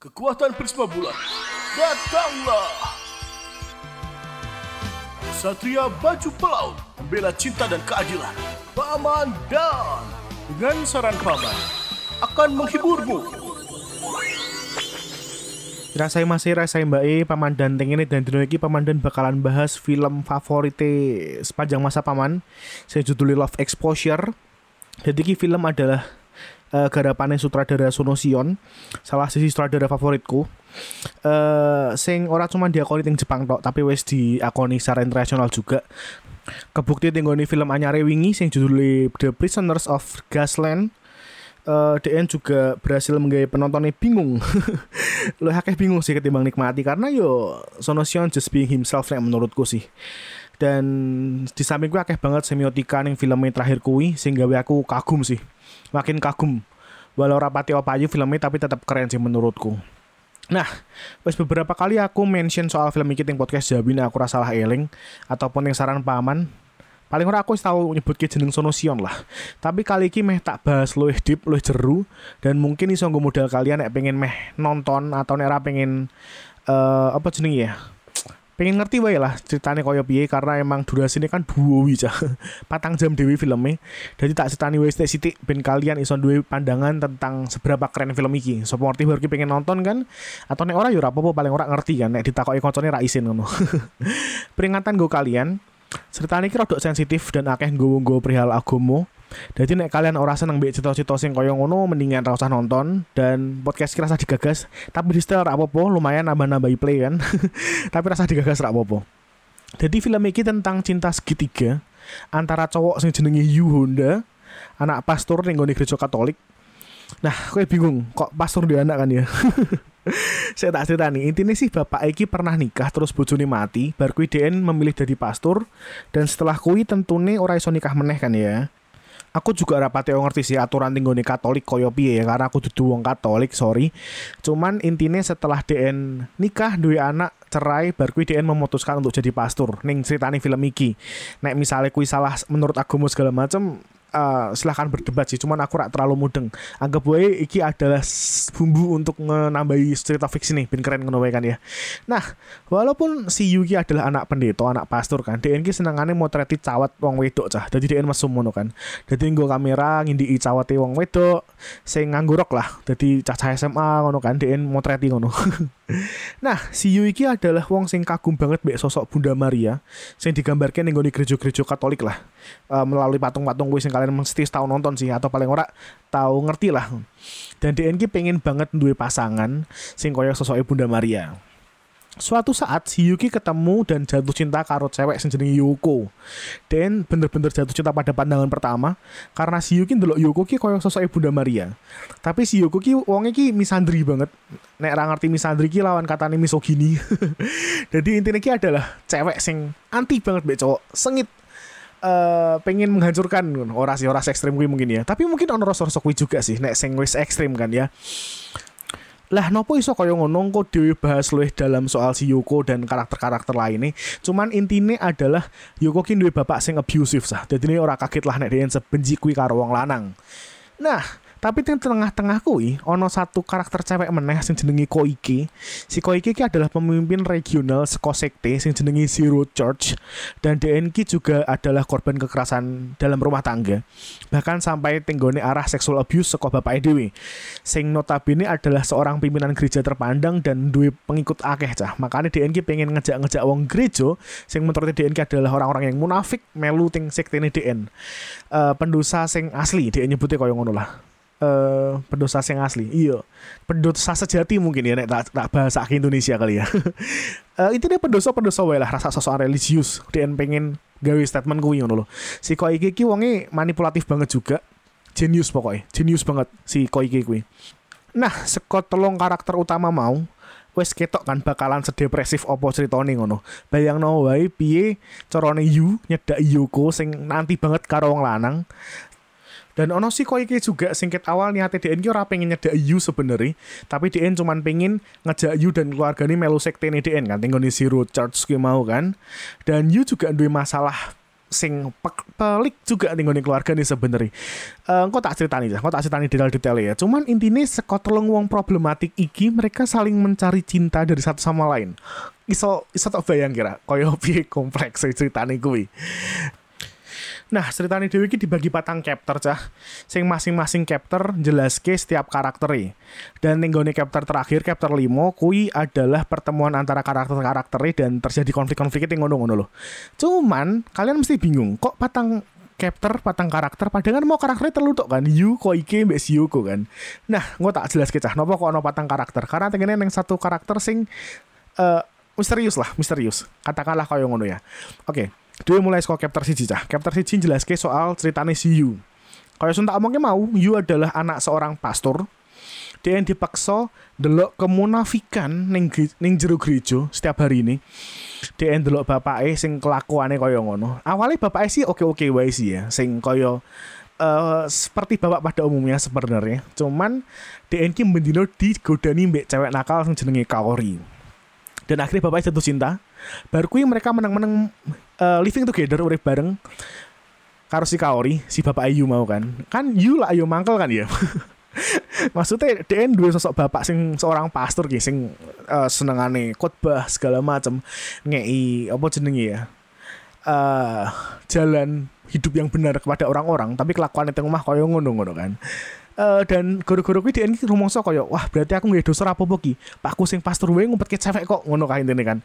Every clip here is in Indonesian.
Kekuatan Prisma Bulan, datanglah! Satria Baju Pelaut, membela cinta dan keadilan. Paman Dan, dengan saran Paman, akan menghiburmu. Rasai masih rasai mbak E, Paman dan Teng ini dan dino Paman dan bakalan bahas film favorit sepanjang masa Paman. Saya judulnya Love Exposure. Jadi ki film adalah uh, garapannya sutradara Sonosion, salah sisi sutradara favoritku. Uh, sing ora cuma diakoni ting Jepang tok, tapi wis diakoni secara internasional juga. Kebukti tinggoni film anyare wingi sing judulnya The Prisoners of Gasland uh, DN juga berhasil menggawe penontonnya bingung. Lo akeh bingung sih ketimbang nikmati karena yo Sonosion just being himself nek menurutku sih. Dan di samping gue akeh banget semiotika ning filmnya terakhir kui sehingga aku kagum sih. Makin kagum. Walau rapati apa aja filmnya tapi tetap keren sih menurutku. Nah, wes beberapa kali aku mention soal film ini ting podcast Jabin aku rasa salah eling ataupun yang saran paman paling ora aku tahu nyebut ke jeneng Sonosion lah. Tapi kali ini meh tak bahas luwih deep, luwih jeru dan mungkin iso nggo modal kalian nek pengen meh nonton atau nek pengen uh, apa jeneng ya? Pengen ngerti wae lah ceritanya koyo piye karena emang durasi ini kan buwi cah patang jam dewi filmnya. Jadi tak ceritani wae sithik ben kalian iso duwe pandangan tentang seberapa keren film iki. Sapa ngerti baru pengen nonton kan? Atau nek ora yo ora apa paling ora ngerti kan? Nek ditakoki koncone ra isin ngono. Peringatan gue kalian ceritanya ini rada sensitif dan akeh nggowo-nggowo perihal agomo jadi nek kalian ora seneng mbek cita-cita sing kaya ngono mendingan ra usah nonton dan podcast kira digagas tapi di setel apa-apa lumayan nambah-nambahi play kan. tapi rasa digagas ra apa-apa. Jadi film ini tentang cinta segitiga antara cowok sing jenenge Yu Honda, anak pastor ning gereja Katolik. Nah, gue bingung kok pastor dia anak kan ya. saya tak cerita nih intinya sih bapak Eki pernah nikah terus bojone mati bar kui DN memilih jadi pastor dan setelah kui tentunya orang iso nikah meneh kan ya aku juga rapati ngerti sih aturan tinggone Katolik koyo piye ya karena aku dudu wong Katolik sorry. Cuman intinya setelah DN nikah dua anak cerai baru kui DN memutuskan untuk jadi pastor ning ceritane film iki. Nek misalnya kui salah menurut agama segala macam uh, silahkan berdebat sih cuman aku rak terlalu mudeng. Anggap gue iki adalah bumbu untuk menambahi cerita fiksi nih bin keren ngono kan ya. Nah walaupun si Yuki adalah anak pendeta anak pastor kan DN ki senengane motreti cawat wong wedok cah. Jadi DN mesum ngono kan. Jadi nggo kamera ngindiki cawate wong wedok sing nganggo rok lah. Jadi cah SMA ngono kan DN motreti ngono nah si Yuki adalah wong sing kagum banget mbek sosok Bunda Maria sing digambarkan ning gereja-gereja Katolik lah uh, melalui patung-patung kuwi sing kalian mesti tahu nonton sih atau paling ora tahu ngerti lah. Dan DNG pengen banget duwe pasangan sing koyo sosok Bunda Maria. Suatu saat si Yuki ketemu dan jatuh cinta karo cewek sing jenenge Yuko. Dan bener-bener jatuh cinta pada pandangan pertama karena si Yuki ndelok Yuko ki koyo sosok Bunda Maria. Tapi si Yuko ki wonge ki misandri banget. Nek ra ngerti misandri ki lawan katane misogini. Jadi intinya ki adalah cewek sing anti banget be cowok, sengit uh, pengen menghancurkan orasi orasi ekstrim gue mungkin ya tapi mungkin ono rasa rasa juga sih nek sing wis ekstrim kan ya lah nopo iso kaya ngono? Kok dhewe bahas luwih dalam soal si Yoko dan karakter-karakter lainnya. Cuman intinya adalah Yoko ki duwe bapak sing abusive sah. Jadi ini ora kaget lah nek dia sebenci kuwi karo wong lanang. Nah tapi di tengah-tengah kui ono satu karakter cewek meneh sing jenenge Koike. Si Koike ki adalah pemimpin regional saka sekte sing jenenge Zero Church dan DNK juga adalah korban kekerasan dalam rumah tangga. Bahkan sampai tenggone arah seksual abuse saka bapak dhewe. Sing notabene adalah seorang pimpinan gereja terpandang dan duwe pengikut akeh cah. Makanya DNK pengen ngejak-ngejak wong gereja sing menurut DNK adalah orang-orang yang munafik melu ting sekte ini DN. Uh, pendosa sing asli DN nyebutnya kaya ngono lah uh, pendosa yang asli. Iya. Pendosa sejati mungkin ya nek tak, tak bahasa Indonesia kali ya. Uh, itu dia pendosa wae lah rasa sosok religius. Dia pengen gawe statement kuwi ngono lho. Si koi iki ki wonge manipulatif banget juga. Genius pokoknya genius banget si koi iki kuwi. Nah sekot telung karakter utama mau wes ketok kan bakalan sedepresif opo ceritane ngono. Bayangno wae piye carane Yu nyedak Yuko sing nanti banget karo wong lanang dan ono sih kok iki juga singkat awal nih DN ki ora pengen nyedak Yu sebenarnya, tapi DN cuman pengen ngejak Yu dan keluarganya melu sekte DN kan, tinggal di Zero Church mau kan. Dan Yu juga duwe masalah sing pe- pelik juga nih keluarga nih sebenarnya. Uh, engkau tak ceritani ya, engkau tak ceritani detail-detail ya. Cuman intinya sekotelung wong problematik iki mereka saling mencari cinta dari satu sama lain. Iso iso tak bayang kira koyo piye kompleks ceritane kuwi. Nah, ceritanya Dewi ini dibagi patang chapter cah. Sing masing-masing chapter jelas ke setiap karakternya. Dan nenggone chapter terakhir, chapter 5, kui adalah pertemuan antara karakter-karakternya dan terjadi konflik-konflik yang ngono-ngono loh. Cuman, kalian mesti bingung, kok patang chapter, patang karakter, padahal kan mau karakternya terlutuk kan, Yu, Koike, Mbak Shiyuko kan. Nah, gue tak jelas kecah, nopo kok ono patang karakter, karena tengennya yang satu karakter sing uh, misterius lah, misterius. Katakanlah kau yang ngono ya. Oke, okay. Dia mulai sekolah chapter siji cah. Chapter siji ke soal ceritanya si Yu. Kayak suntak omongnya mau, Yu adalah anak seorang pastor. Dia yang dipaksa delok kemunafikan ning ning jero gereja setiap hari ini. Dia yang delok bapake sing kelakuannya kaya ngono. Awalnya bapake sih oke-oke wae sih ya, sing kaya uh, seperti bapak pada umumnya sebenarnya. Cuman DNK mendino digodani mbek cewek nakal sing jenenge Kaori. Dan akhirnya bapaknya jatuh cinta. Baru kui mereka menang-menang uh, living together urip bareng karo si Kaori, si bapak Ayu mau kan. Kan Yu lah Ayu mangkel kan ya. Maksudnya DN dua sosok bapak sing seorang pastor gitu sing uh, senengane khotbah segala macam ngei apa jenenge ya. Uh, jalan hidup yang benar kepada orang-orang tapi kelakuan itu mah koyo ngono-ngono kan. Uh, dan guru-guru kuwi dhek rumangsa kaya wah berarti aku nggak dosa apa ki? Pakku sing pastor wae ngumpet ke cewek kok ngono kae intine kan.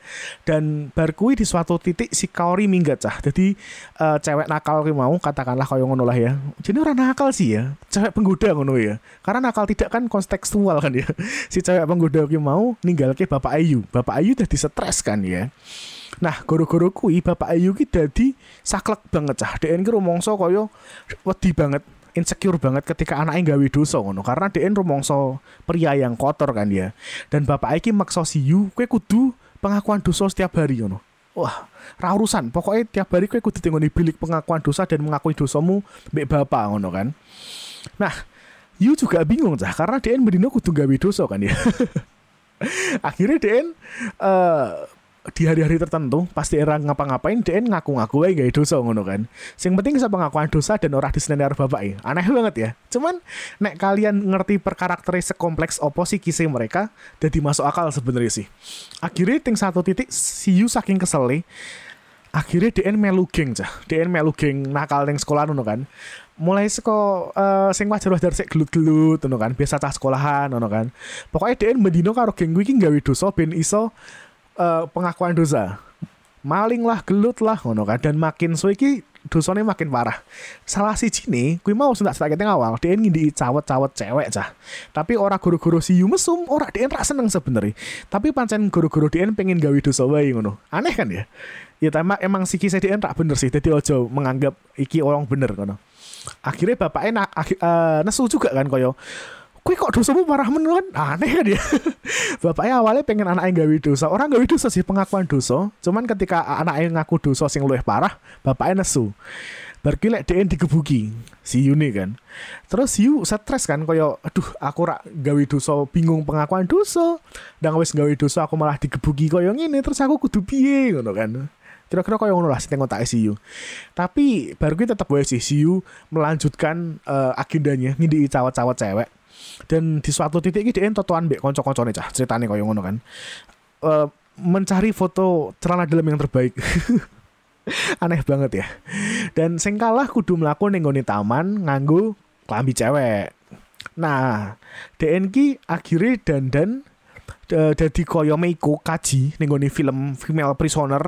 Dan bar kuwi di suatu titik si Kaori minggat cah. Jadi uh, cewek nakal kuwi mau katakanlah kaya ngono lah ya. Jadi orang nakal sih ya cewek penggoda ngono ya. Karena nakal tidak kan kontekstual kan ya. Si cewek penggoda kuwi mau ninggal ke bapak Ayu. Bapak Ayu udah stres kan ya Nah, guru-guru kuwi Bapak Ayu ki dadi saklek banget. Cah. Dek ki rumangsa kaya wedi banget insecure banget ketika anaknya gawe dosa ngono. Karena dia rumongso pria yang kotor kan ya. Dan bapak iki maksa si Yu kue kudu pengakuan dosa setiap hari ngono. Wah ra urusan. Pokoknya tiap hari kue kudu tinggal bilik pengakuan dosa dan mengakui dosamu mbek bapak ngono kan. Nah Yu juga bingung cah karena dia berdino kudu gawe dosa kan ya. Akhirnya dia uh, di hari-hari tertentu pasti era ngapa-ngapain dia ngaku-ngaku aja gak dosa ngono kan. Sing penting bisa pengakuan dosa dan orang diseneni karo bapak ya aneh banget ya. Cuman nek kalian ngerti per karakternya sekompleks opo sih kisah mereka jadi masuk akal sebenarnya sih. Akhirnya ting satu titik si Yu saking kesel akhirnya DN melu geng cah. DN melu geng nakal neng sekolah ngono kan. Mulai seko uh, sing wajar wajar sik gelut-gelut ngono kan. Biasa cah sekolahan ngono kan. Pokoknya DN mendino karo geng gue iki gawe dosa ben iso uh, pengakuan dosa. Maling lah gelut lah ngono kan. Dan makin suwe iki dosane makin parah. Salah si cini kui mau sudah sakit awal dia ngindi cawet-cawet cewek cah. Tapi orang guru-guru si yu mesum orang dia rak seneng sebenarnya tapi pancen guru-guru dia pengen gawe dosa wae ngono. Aneh kan ya? Ya tapi emang si kisah dia rak bener sih. Jadi ojo menganggap iki orang bener ngono. Akhirnya bapaknya uh, nesu juga kan koyo kue kok dosamu parah men kan aneh kan ya? Bapaknya awalnya pengen anaknya gawe dosa orang gawe dosa sih pengakuan dosa. Cuman ketika anaknya ngaku dosa sing luwih parah bapaknya nesu. Berkilek DN digebuki si Yuni kan. Terus Yu stres kan koyo aduh aku rak gawe dosa bingung pengakuan dosa. Dan wis gawe dosa aku malah digebuki koyo ngene terus aku kudu piye? Ngono kan. Kira-kira koyo ngono lah sing tak ICU tapi baru kita tetap wae sih Yu melanjutkan uh, agendanya ngidi cawat-cawat cewek dan di suatu titik ini dia totoan mbek konco-koncone cah ceritanya kau ngono kan. Uh, mencari foto celana dalam yang terbaik. Aneh banget ya. Dan sing kalah kudu melakukan nenggoni taman nganggu kelambi cewek. Nah DNK akhirnya dandan dadi koyo Meiko Kaji ning film Female Prisoner.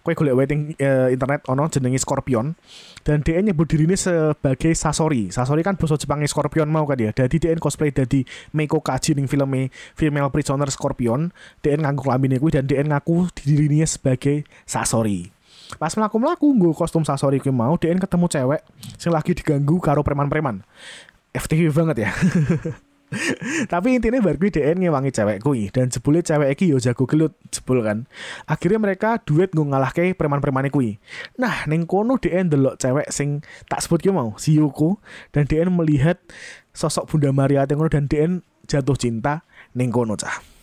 Kowe golek wae uh, internet ono jenenge Scorpion. Dan dia nyebut ini sebagai Sasori. Sasori kan basa Jepangnya Scorpion mau kan ya? Jadi dia cosplay dadi Meiko Kaji ning film Female Prisoner Scorpion. Dia ngaku kelambine kuwi dan dia ngaku diri ini sebagai Sasori. Pas melaku gue kostum Sasori kuwi mau dia ketemu cewek sing lagi diganggu karo preman-preman. FTV banget ya Tapi intinya bar kuwi DN ngewangi cewek kuwi dan jebule cewek iki yo jago gelut jebul kan. Akhirnya mereka duet nggo ngalahke preman-premane kuwi. Nah, ning kono DN delok cewek sing tak sebut ki mau, si Yuko dan DN melihat sosok Bunda Maria ngono dan DN jatuh cinta ning kono cah.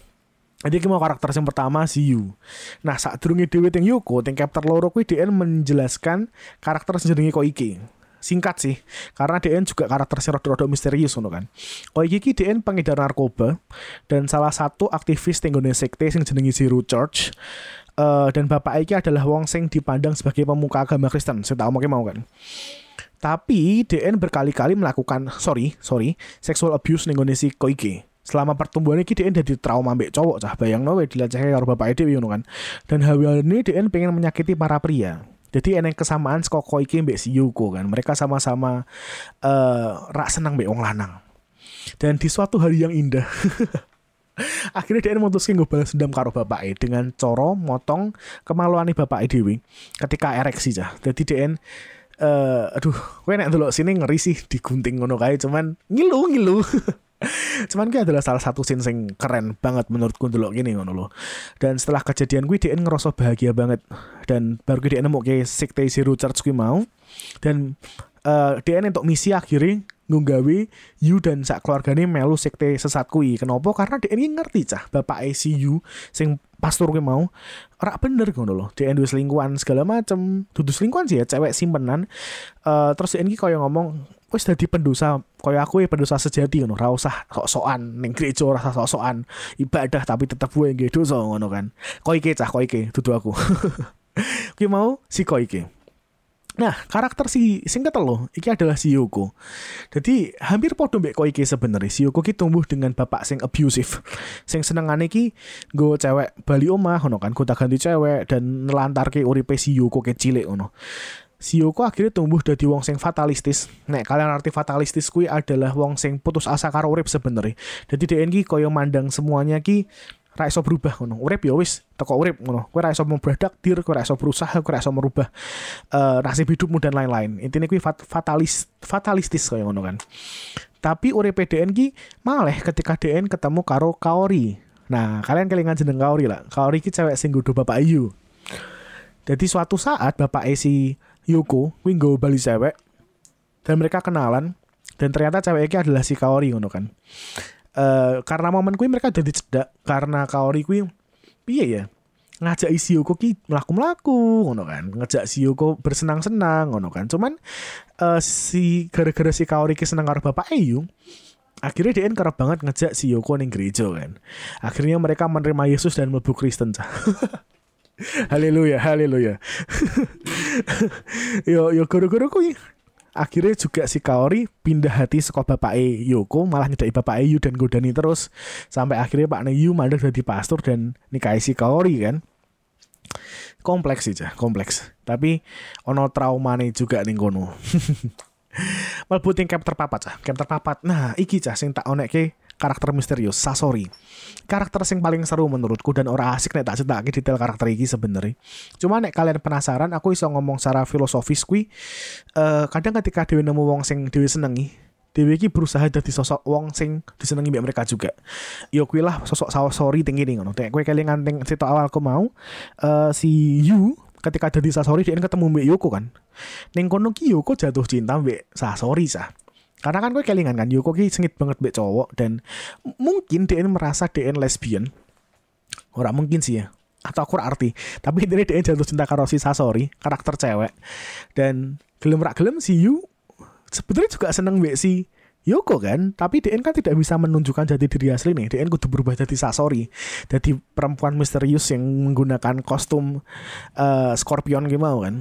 Jadi kita mau karakter yang pertama si Yu. Nah, saat durunge dhewe teng Yuko, teng chapter loro kuwi DN menjelaskan karakter sing jenenge Koike. Singkat sih, karena DN juga karakter rada-rada misterius ngono kan. Koike iki DN pengedar narkoba dan salah satu aktivis tenggone sekte sing jenenge Zero Church. Uh, dan bapak iki adalah wong sing dipandang sebagai pemuka agama Kristen. Saya tahu mau kan. Tapi DN berkali-kali melakukan sorry, sorry, sexual abuse ning si Koike selama pertumbuhan ini DN jadi trauma ambek cowok cah bayang nawe dilecehin karo bapak Ede kan dan hal ini DN pengen menyakiti para pria jadi eneng kesamaan koko iki mbek si Yuko kan. Mereka sama-sama uh, rak senang mbek wong lanang. Dan di suatu hari yang indah akhirnya DN memutuskan gue balas dendam karo bapak E dengan coro motong kemaluan bapak E Dewi ketika ereksi cah. Jadi DN uh, aduh gue nek dulu sini ngeri sih digunting ngono kae cuman ngilu ngilu Cuman gue adalah salah satu scene sing keren banget menurutku dulu gini ngono loh. Dan setelah kejadian gue dia ngerasa bahagia banget dan baru dia nemu kayak sekte Zero Church gue mau dan uh, dia untuk misi akhirnya ngunggawi Yu dan sak keluarganya melu sekte sesat kui. Kenapa? Karena dia ini ngerti cah bapak ICU sing pastor gue mau rak bener ngono loh. Dia duwe selingkuhan segala macem. Dudu selingkuhan sih ya cewek simpenan. Uh, terus dia ini kayak ngomong wis dadi pendosa. Kaya aku ya pendosa sejati ngono ora usah sok-sokan. Ning gereja ora usah sok-sokan. Ibadah tapi tetep gue nggih dosa ngono kan. Koike cah koike dudu aku. Kuwi mau si koike Nah, karakter si sing ketelu iki adalah si Yoko. Jadi hampir podo mbek Koike sebenarnya. Si Yoko ki tumbuh dengan bapak sing abusive. Sing senengane ki nggo cewek bali omah ngono kan, gonta ganti cewek dan nelantarke uripe si Yoko ke cilik ngono Yoko akhirnya tumbuh dari wong sing fatalistis. Nek kalian arti fatalistis kui adalah wong sing putus asa karo urip sebenarnya. Jadi DNG koyo mandang semuanya ki ra iso berubah ngono. Urip ya wis teko urip ngono. Kowe ra iso takdir, kowe ra iso berusaha, kowe ra iso merubah uh, nasib hidupmu dan lain-lain. Intinya kui fat fatalis fatalistis koyo ngono kan. Tapi urip DN ki malah ketika DN ketemu karo Kaori. Nah, kalian kelingan jeneng Kaori lah. Kaori ki cewek sing Bapak Ayu. Jadi suatu saat Bapak E si Yuko kuwi nggawa bali cewek dan mereka kenalan dan ternyata cewek ini adalah si Kaori ngono kan. Uh, karena momen kuwi mereka jadi cedak karena Kaori kuwi piye ya? ngajak si Yuko ki melaku-melaku ngono kan ngajak si Yuko bersenang-senang ngono kan cuman uh, si gara-gara si Kaori ki seneng karo bapak Ayu akhirnya dia kerap banget ngejak si Yoko ning gereja kan akhirnya mereka menerima Yesus dan mlebu Kristen haleluya haleluya. Yo yo guru-guru kuwi akhirnya juga si Kaori pindah hati sekolah bapak E Yoko malah nyedai bapak E Yu dan godani terus. Sampai akhirnya Pak Yu mandek jadi pastor dan nikahi si Kaori kan? Kompleks sih kompleks. Tapi ono trauma nih juga nih kono. Malbu ting cap terpapat cah, cap terpapat. Nah, iki cah sing tak onekke karakter misterius Sasori. Karakter sing paling seru menurutku dan ora asik nek tak ceritake detail karakter iki sebenarnya. Cuma nek kalian penasaran aku iso ngomong secara filosofis kuwi uh, kadang ketika dhewe nemu wong sing dhewe senengi, Dewi iki berusaha jadi sosok wong sing disenengi mbak mereka juga. Yo kuwi lah sosok Sasori tinggi nih ngono. Nek kowe kelingan cerita awal aku mau uh, si Yu ketika jadi Sasori dia ketemu Mbak Yoko kan. Ning kono ki Yoko jatuh cinta Mbak Sasori sah. Karena kan gue kelingan kan Yoko ki sengit banget be cowok dan mungkin dia merasa dia lesbian. Orang mungkin sih ya. Atau aku arti. Tapi ini dia jatuh cinta karo si Sasori, karakter cewek. Dan gelem rak gelem si Yu sebetulnya juga seneng be si Yoko kan, tapi DN kan tidak bisa menunjukkan jati diri asli nih. DN kudu berubah jadi Sasori, jadi perempuan misterius yang menggunakan kostum uh, Scorpion gimana kan.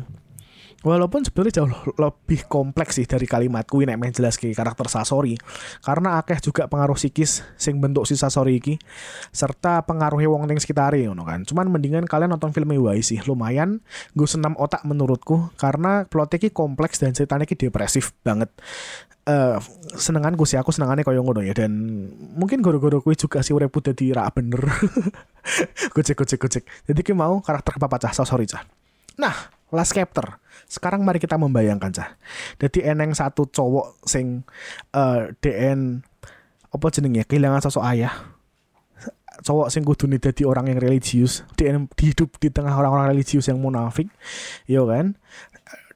Walaupun sebenarnya jauh lebih kompleks sih dari kalimatku ini main jelas ke karakter Sasori karena akeh juga pengaruh psikis sing bentuk si Sasori iki serta pengaruhnya wong ning sekitare ngono kan. Cuman mendingan kalian nonton filmnya wae sih lumayan gue senam otak menurutku karena plotnya ki kompleks dan ceritanya ki depresif banget. Uh, senenganku sih aku senengannya koyo ngono ya dan mungkin goro-goro kuwi juga sih urip dadi ra bener. gocek gocek gocek. Jadi ki mau karakter apa cah Sasori cah. Nah, last chapter. Sekarang mari kita membayangkan cah. Jadi eneng satu cowok sing uh, eh, DN apa jenengnya kehilangan sosok ayah. Cowok sing kudu dadi orang yang religius, DN hidup di tengah orang-orang religius yang munafik. Yo kan?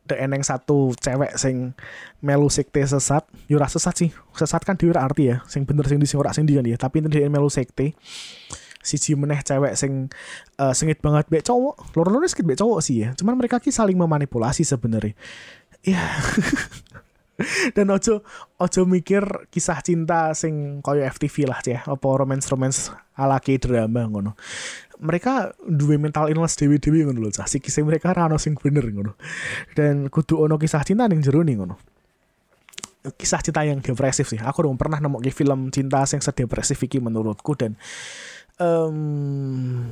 The eneng satu cewek sing melu sekte sesat, yo sesat sih. Sesat kan dhewe arti ya, sing bener sing di sing ora sing di kan ya, tapi ini melu sekte siji meneh cewek sing uh, sengit banget be cowok. Loro-loro sengit be cowok sih ya. Cuman mereka ki saling memanipulasi sebenarnya ya dan ojo ojo mikir kisah cinta sing koyo FTV lah ceh. Apa romance romance ala k drama ngono. Mereka dua mental illness dewi dewi ngono loh cah. Si kisah mereka rano sing bener ngono. Dan kudu ono kisah cinta ning jero nih ngono. Kisah cinta yang depresif sih. Aku belum pernah nemu film cinta yang sedepresif iki menurutku dan um,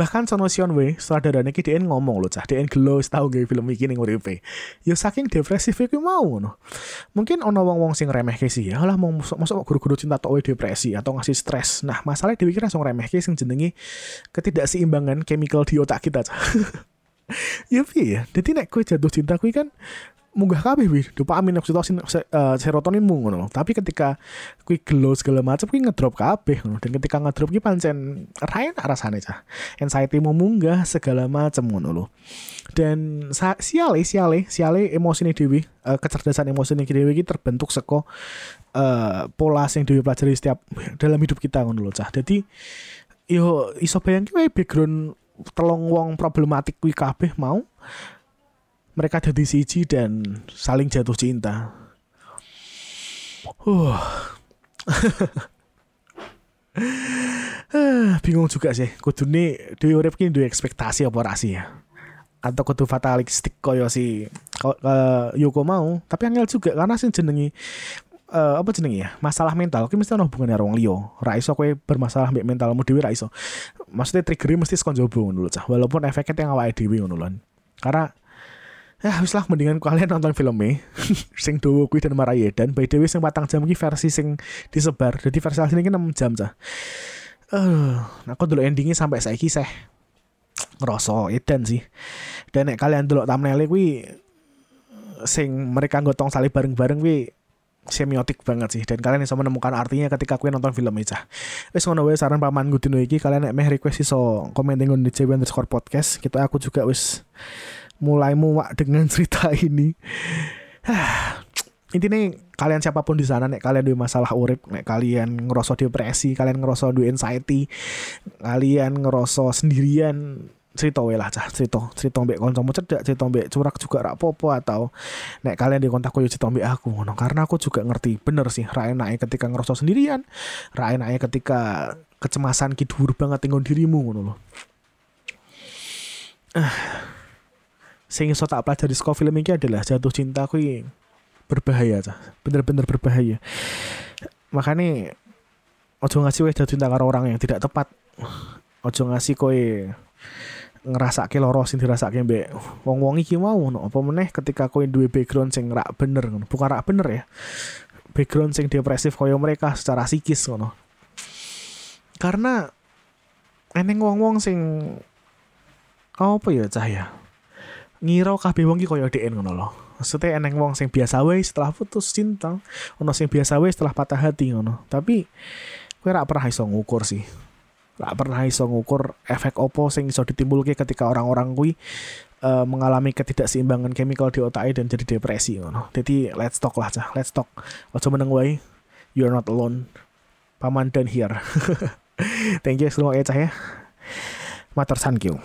bahkan Sono Sion we sutradara niki dia ngomong loh cah. Dia gelo tahu gak film iki ning uripe. Ya saking depresif iki mau no mungkin ono wong-wong sing remeh sih ya. Lah mau masuk masuk guru-guru cinta tok depresi atau ngasih stres. Nah masalahnya dipikir langsung remeh sing jenengi ketidakseimbangan chemical di otak kita cah. Ya ya? Jadi nek kue jatuh cinta kue kan munggah kabeh wih dopamin oksitosin uh, serotonin mu ngono tapi ketika kui gelo segala macam kui ngedrop kabeh ngono. Dan ketika ngedrop ki pancen rain rasane cah. Anxiety mu munggah segala macam ngono lo dan siale siale siale emosi nih dewi uh, kecerdasan emosi nih dewi ki terbentuk seko uh, pola yang dewi pelajari setiap dalam hidup kita ngono lo cah. Jadi yo iso bayang background telung wong problematik kui kabeh mau mereka jadi siji dan saling jatuh cinta. Uh. bingung juga sih nih dhewe urip ki duwe ekspektasi apa rasi ya? Atau kudu fatalistik koyo si uh, Yoko mau tapi angel juga karena sih jenengi uh, apa jenengi ya masalah mental ki mesti ono hubungannya orang liyo ra iso bermasalah mbek mentalmu dhewe ra iso. Maksudnya triggernya mesti sekon lho cah. Walaupun efeknya yang awake dhewe ngono karena ya wis lah mendingan kalian nonton filmnya sing dowo kuwi dan Maraya dan by the way sing patang jam ki versi sing disebar. Jadi versi asli ini 6 jam cah. Uh, aku dulu endingnya sampai saiki seh. Ngerasa edan sih. Dan nek kalian dulu thumbnail kuwi sing mereka gotong salib bareng-bareng kuwi semiotik banget sih. Dan kalian bisa menemukan artinya ketika kue nonton film ini cah. Wes ngono wae saran paman Gudino iki kalian nek meh request iso komen dengan di underscore podcast. Kita aku juga wes mulai muak dengan cerita ini. Intinya kalian siapa pun di sana nek kalian duwe masalah urip, nek kalian ngerasa depresi, kalian ngerasa duwe anxiety, kalian ngerasa sendirian, cerita wae lah cah. Cerita cerita mbek kancamu cedak cerita mbek curak juga rak popo atau nek kalian di kontak yo cerita mbek aku ngono. Karena aku juga ngerti bener sih ra enake ketika ngerasa sendirian ra enake ketika kecemasan ki dhuwur banget tinggal dirimu ngono loh sing iso tak pelajari saka film ini adalah jatuh cinta kuwi berbahaya cah. Bener-bener berbahaya. Makanya ojo ngasih wes jatuh cinta karo orang yang tidak tepat. Ojo ngasih kowe ngerasa ke loro sing dirasake mbek wong-wong iki mau no apa meneh ketika kowe duwe background sing rak bener ngono. Bukan rak bener ya. Background sing depresif koyo mereka secara psikis ngono. Karena eneng wong-wong sing apa ya cahaya ngira kabeh wong ki koyo DN ngono lho. Maksudnya eneng wong sing biasa wae setelah putus cinta, ono sing biasa wae setelah patah hati ngono. Tapi kowe ora pernah iso ngukur sih. Ora pernah iso ngukur efek opo sing iso ditimbulke ketika orang-orang kuwi uh, mengalami ketidakseimbangan chemical di otaknya dan jadi depresi ngono. Jadi let's talk lah cah, let's talk. Ojo meneng wae. You're not alone. Paman dan here. Thank you semua ya cah ya. Matur thank you.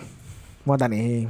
Mau tani.